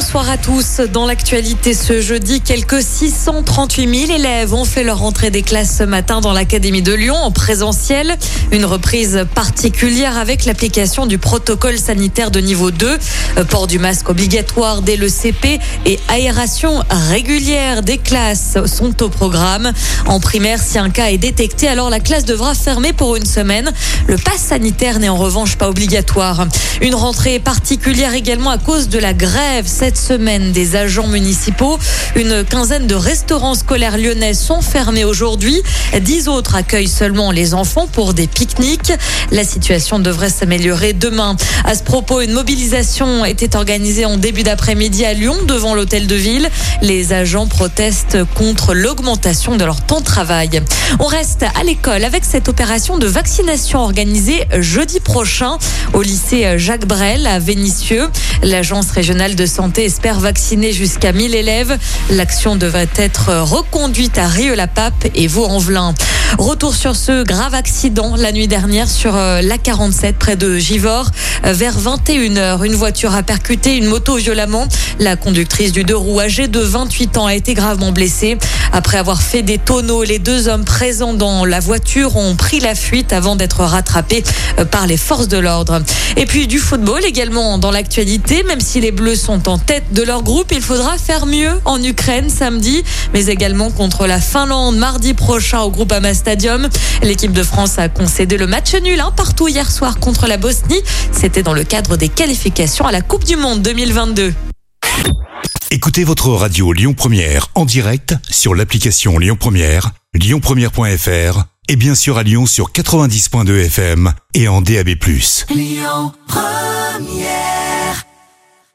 Bonsoir à tous. Dans l'actualité ce jeudi, quelques 638 000 élèves ont fait leur entrée des classes ce matin dans l'Académie de Lyon en présentiel. Une reprise particulière avec l'application du protocole sanitaire de niveau 2. Port du masque obligatoire dès le CP et aération régulière des classes sont au programme. En primaire, si un cas est détecté, alors la classe devra fermer pour une semaine. Le pass sanitaire n'est en revanche pas obligatoire. Une rentrée particulière également à cause de la grève cette semaine des agents municipaux. Une quinzaine de restaurants scolaires lyonnais sont fermés aujourd'hui. Dix autres accueillent seulement les enfants pour des pique-niques. La situation devrait s'améliorer demain. À ce propos, une mobilisation était organisée en début d'après-midi à Lyon devant l'hôtel de ville. Les agents protestent contre l'augmentation de leur temps de travail. On reste à l'école avec cette opération de vaccination organisée jeudi prochain au lycée Jacques Brel à Vénissieux. L'agence régionale de santé espère vacciner jusqu'à 1000 élèves. L'action devrait être reconduite à Rieux-la-Pape et Vaux-en-Velin. Retour sur ce grave accident la nuit dernière sur euh, l'A47 près de Givors. Euh, vers 21h, une voiture a percuté une moto violemment. La conductrice du deux roues âgée de 28 ans a été gravement blessée. Après avoir fait des tonneaux, les deux hommes présents dans la voiture ont pris la fuite avant d'être rattrapés euh, par les forces de l'ordre. Et puis du football également dans l'actualité, même si les Bleus sont en tête de leur groupe, il faudra faire mieux en Ukraine samedi, mais également contre la Finlande mardi prochain au groupe Amas Stadium. L'équipe de France a concédé le match nul hein, partout hier soir contre la Bosnie. C'était dans le cadre des qualifications à la Coupe du Monde 2022. Écoutez votre radio Lyon Première en direct sur l'application Lyon Première, lyonpremière.fr et bien sûr à Lyon sur 90.2 FM et en DAB+. Lyon Première